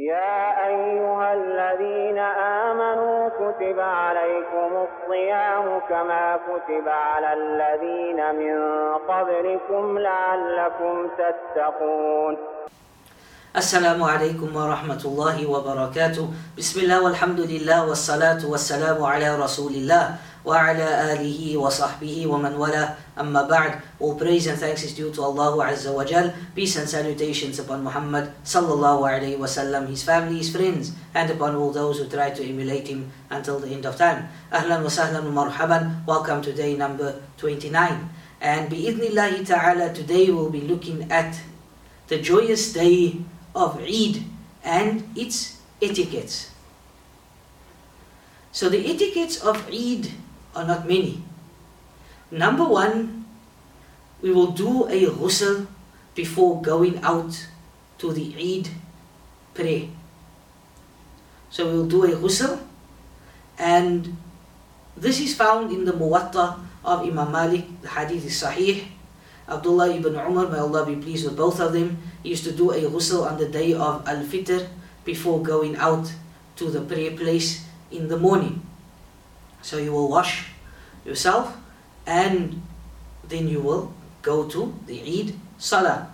يا أيها الذين آمنوا كتب عليكم الصيام كما كتب على الذين من قبلكم لعلكم تتقون. السلام عليكم ورحمة الله وبركاته. بسم الله والحمد لله والصلاة والسلام على رسول الله. وعلى آله وصحبه ومن والاه أما بعد All praise and thanks is due to Allah Azza wa Jal Peace and salutations upon Muhammad sallallahu alayhi wa sallam His family, his friends and upon all those who try to emulate him until the end of time Ahlan wa sahlan wa marhaban Welcome to day number 29 And bi'idhnillahi ta'ala today we'll be looking at the joyous day of Eid and its etiquettes so the etiquettes of Eid are not many. Number one, we will do a ghusl before going out to the Eid prayer. So we will do a ghusl and this is found in the Muwatta of Imam Malik, the hadith is sahih. Abdullah ibn Umar, may Allah be pleased with both of them, he used to do a ghusl on the day of Al-Fitr before going out to the prayer place in the morning. So you will wash yourself and then you will go to the Eid Salah.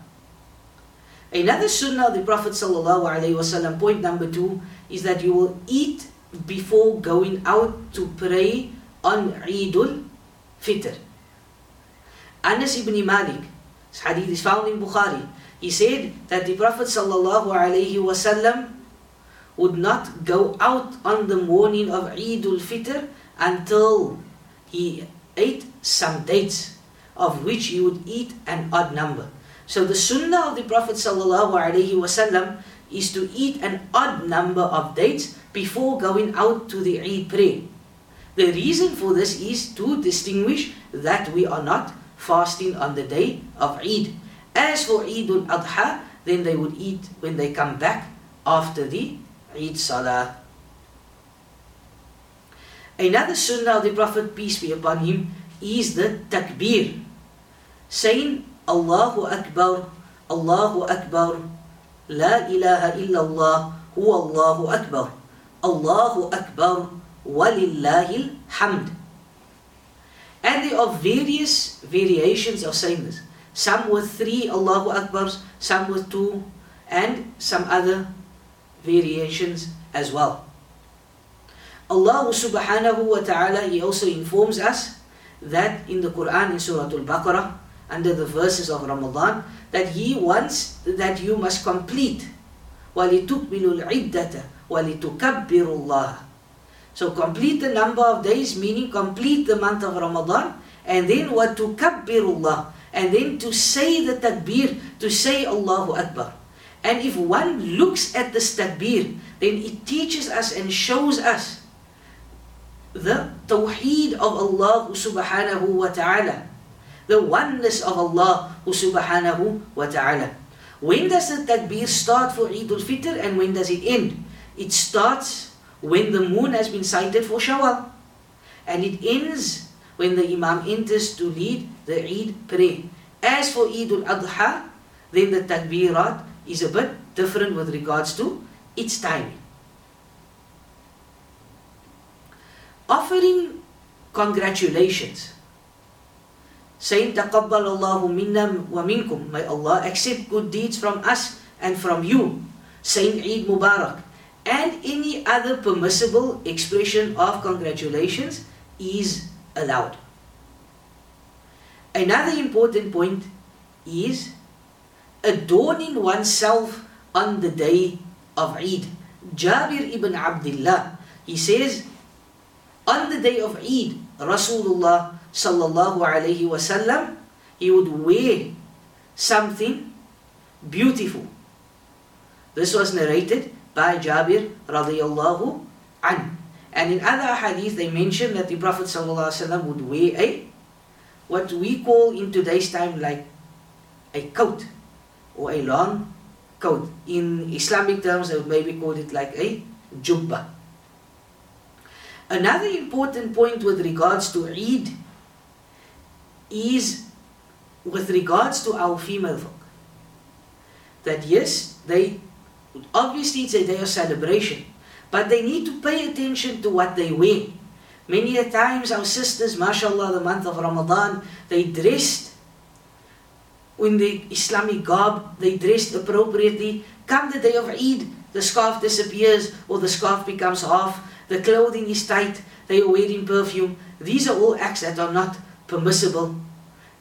Another sunnah of the Prophet ﷺ, point number two, is that you will eat before going out to pray on Eidul Fitr. Anas ibn Malik, this hadith is found in Bukhari, he said that the Prophet ﷺ would not go out on the morning of Eidul Fitr until he ate some dates, of which he would eat an odd number. So the sunnah of the Prophet ﷺ is to eat an odd number of dates before going out to the Eid prayer. The reason for this is to distinguish that we are not fasting on the day of Eid. As for Eid al-Adha, then they would eat when they come back after the Eid Salah. Another sunnah of the Prophet, peace be upon him, is the takbir. Saying Allahu Akbar, Allahu Akbar, La ilaha illallah, huwa Allahu Akbar, Allahu Akbar, walillahil hamd. And there are various variations of saying this. Some with three Allahu Akbars, some with two, and some other variations as well. Allah subhanahu wa ta'ala, He also informs us that in the Quran in Surah Al-Baqarah, under the verses of Ramadan, that He wants that you must complete وَلِتُكْمِلُوا الْعِدَّةَ وَلِتُكَبِّرُوا اللَّهَ So complete the number of days, meaning complete the month of Ramadan, and then وَتُكَبِّرُوا اللَّهَ And then to say the takbir, to say Allahu Akbar. And if one looks at this takbir, then it teaches us and shows us the tawheed of Allah subhanahu wa ta'ala. The oneness of Allah subhanahu wa ta'ala. When does the takbir start for Eid al-Fitr and when does it end? It starts when the moon has been sighted for Shawwal. And it ends when the Imam enters to lead the Eid prayer. As for Eid al-Adha, then the takbirat is a bit different with regards to its timing. offering congratulations, saying تقبل الله منا ومنكم, may Allah accept good deeds from us and from you, saying Eid Mubarak, and any other permissible expression of congratulations is allowed. Another important point is adorning oneself on the day of Eid. Jabir ibn Abdullah, he says, on the day of Eid, Rasulullah sallallahu alayhi wasallam, he would wear something beautiful. This was narrated by Jabir radiyallahu an. And in other hadith, they mention that the Prophet wasallam would wear a, what we call in today's time like a coat or a long coat. In Islamic terms, they would maybe call it like a jubba. Another important point with regards to Eid is with regards to our female folk. That yes, they Obviously, it's a day of celebration, but they need to pay attention to what they wear. Many a times, our sisters, mashallah, the month of Ramadan, they dressed in the Islamic garb, they dressed appropriately. Come the day of Eid, the scarf disappears or the scarf becomes half, the clothing is tight, they are wearing perfume. These are all acts that are not permissible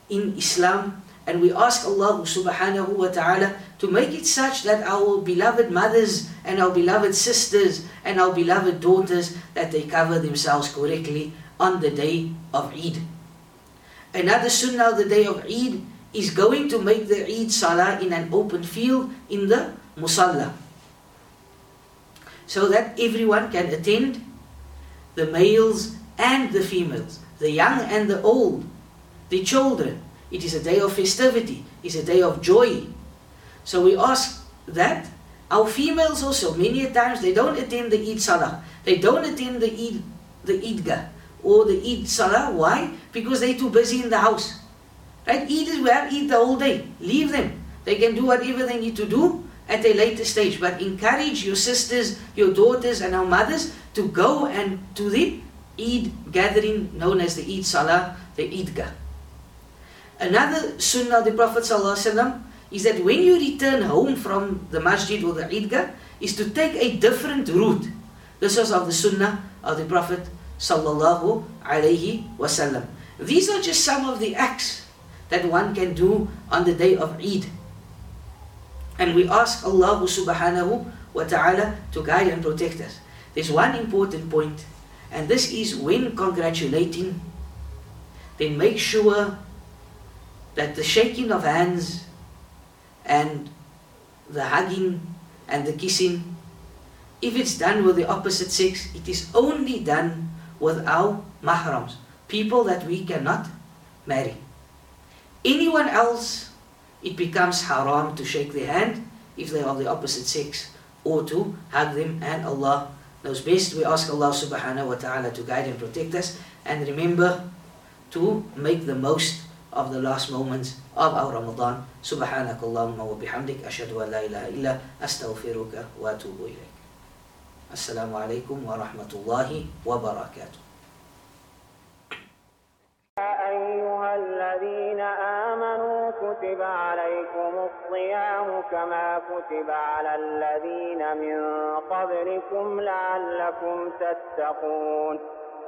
in Islam. And we ask Allah subhanahu wa ta'ala to make it such that our beloved mothers and our beloved sisters and our beloved daughters that they cover themselves correctly on the day of Eid. Another sunnah of the day of Eid is going to make the Eid Salah in an open field in the Musalla. So that everyone can attend, the males and the females, the young and the old, the children. It is a day of festivity, it's a day of joy. So we ask that our females also, many times they don't attend the Eid Salah. They don't attend the Eid, the Eidgah or the Eid Salah. Why? Because they're too busy in the house. Right? Eid is where eat the whole day. Leave them. They can do whatever they need to do at a later stage. But encourage your sisters, your daughters, and our mothers to go and to the Eid gathering known as the Eid Salah, the Eidgah. Another sunnah of the Prophet ﷺ is that when you return home from the masjid or the Eidgah, is to take a different route. This was of the sunnah of the Prophet. These are just some of the acts that one can do on the day of Eid. And we ask Allah subhanahu wa ta'ala to guide and protect us. There's one important point, and this is when congratulating, then make sure that the shaking of hands and the hugging and the kissing, if it's done with the opposite sex, it is only done with our mahrams, people that we cannot marry. Anyone else, it becomes haram to shake their hand if they are the opposite sex or to hug them and Allah knows best. We ask Allah subhanahu wa ta'ala to guide and protect us and remember to make the most of the last moments of our Ramadan. سبحانك اللهم وبحمدك أشهد أن لا إله إلا أستغفرك وأتوب إليك. السلام عليكم ورحمة الله وبركاته. كتب عليكم الصيام كما كتب على الذين من قبلكم لعلكم تتقون